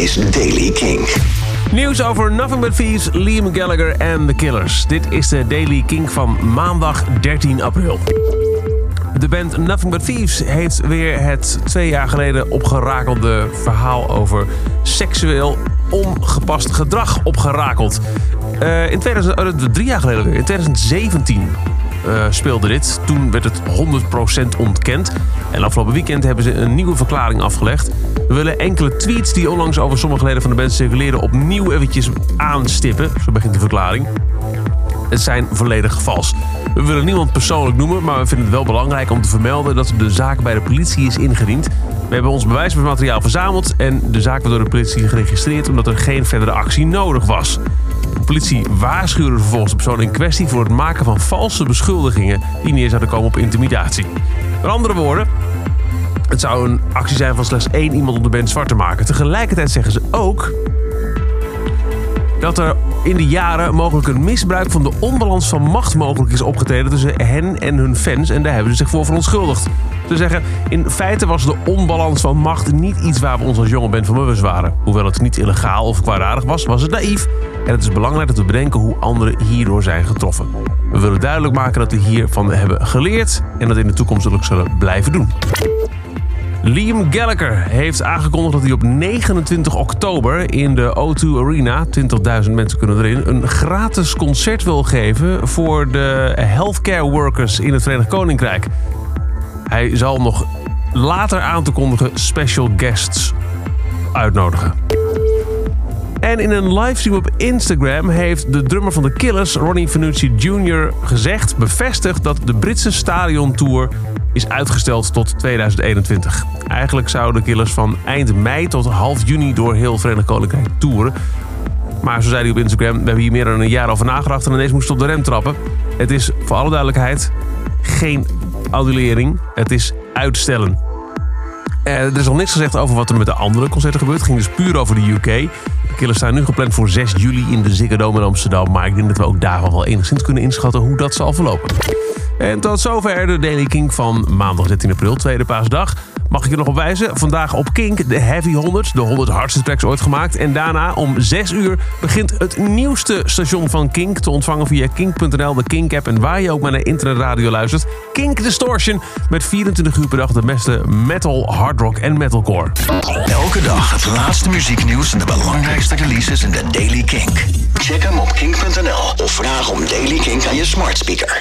is Daily King. Nieuws over Nothing But Thieves, Liam Gallagher en The Killers. Dit is de Daily King van maandag 13 april. De band Nothing But Thieves heeft weer het twee jaar geleden opgerakelde verhaal over seksueel ongepast gedrag opgerakeld. Eh, in 2000, oh, drie jaar geleden weer, in 2017 uh, speelde dit. Toen werd het 100% ontkend. En afgelopen weekend hebben ze een nieuwe verklaring afgelegd. We willen enkele tweets die onlangs over sommige leden van de band circuleren opnieuw eventjes aanstippen. Zo begint de verklaring. Het zijn volledig vals. We willen niemand persoonlijk noemen, maar we vinden het wel belangrijk om te vermelden dat de zaak bij de politie is ingediend. We hebben ons bewijsmateriaal verzameld en de zaak werd door de politie geregistreerd omdat er geen verdere actie nodig was. Politie waarschuwde vervolgens de persoon in kwestie voor het maken van valse beschuldigingen die neer zouden komen op intimidatie. Met andere woorden, het zou een actie zijn van slechts één iemand om de band zwart te maken. Tegelijkertijd zeggen ze ook dat er in de jaren mogelijk een misbruik van de onbalans van macht mogelijk is opgetreden tussen hen en hun fans. En daar hebben ze zich voor verontschuldigd. Ze zeggen, in feite was de onbalans van macht niet iets waar we ons als jonge band van bewust waren. Hoewel het niet illegaal of kwaadaardig was, was het naïef. En het is belangrijk dat we bedenken hoe anderen hierdoor zijn getroffen. We willen duidelijk maken dat we hiervan hebben geleerd en dat in de toekomst zullen blijven doen. Liam Gallagher heeft aangekondigd dat hij op 29 oktober in de O2 Arena, 20.000 mensen kunnen erin, een gratis concert wil geven voor de healthcare workers in het Verenigd Koninkrijk. Hij zal nog later aan te kondigen special guests uitnodigen. En in een livestream op Instagram heeft de drummer van de Killers, Ronnie Fanucci Jr., gezegd, bevestigd dat de Britse stadiontour is uitgesteld tot 2021. Eigenlijk zouden de Killers van eind mei tot half juni door heel Verenigd Koninkrijk toeren. Maar zo zei hij op Instagram, we hebben hier meer dan een jaar over nagedacht en ineens moest op de rem trappen. Het is voor alle duidelijkheid geen annulering, het is uitstellen. Eh, er is nog niks gezegd over wat er met de andere concerten gebeurt. Het ging dus puur over de UK. Killers staan nu gepland voor 6 juli in de Ziggo Dome in Amsterdam. Maar ik denk dat we ook daarvan wel enigszins kunnen inschatten hoe dat zal verlopen. En tot zover de Daily King van maandag 13 april, tweede paasdag. Mag ik je nog op wijzen? Vandaag op Kink de Heavy 100, de 100 hardste tracks ooit gemaakt. En daarna om 6 uur begint het nieuwste station van Kink te ontvangen via kink.nl, de Kink-app en waar je ook maar naar internetradio luistert. Kink Distortion met 24 uur per dag de beste metal, hardrock en metalcore. Elke dag het laatste muzieknieuws en de belangrijkste releases in de Daily Kink. Check hem op kink.nl of vraag om Daily Kink aan je smart speaker.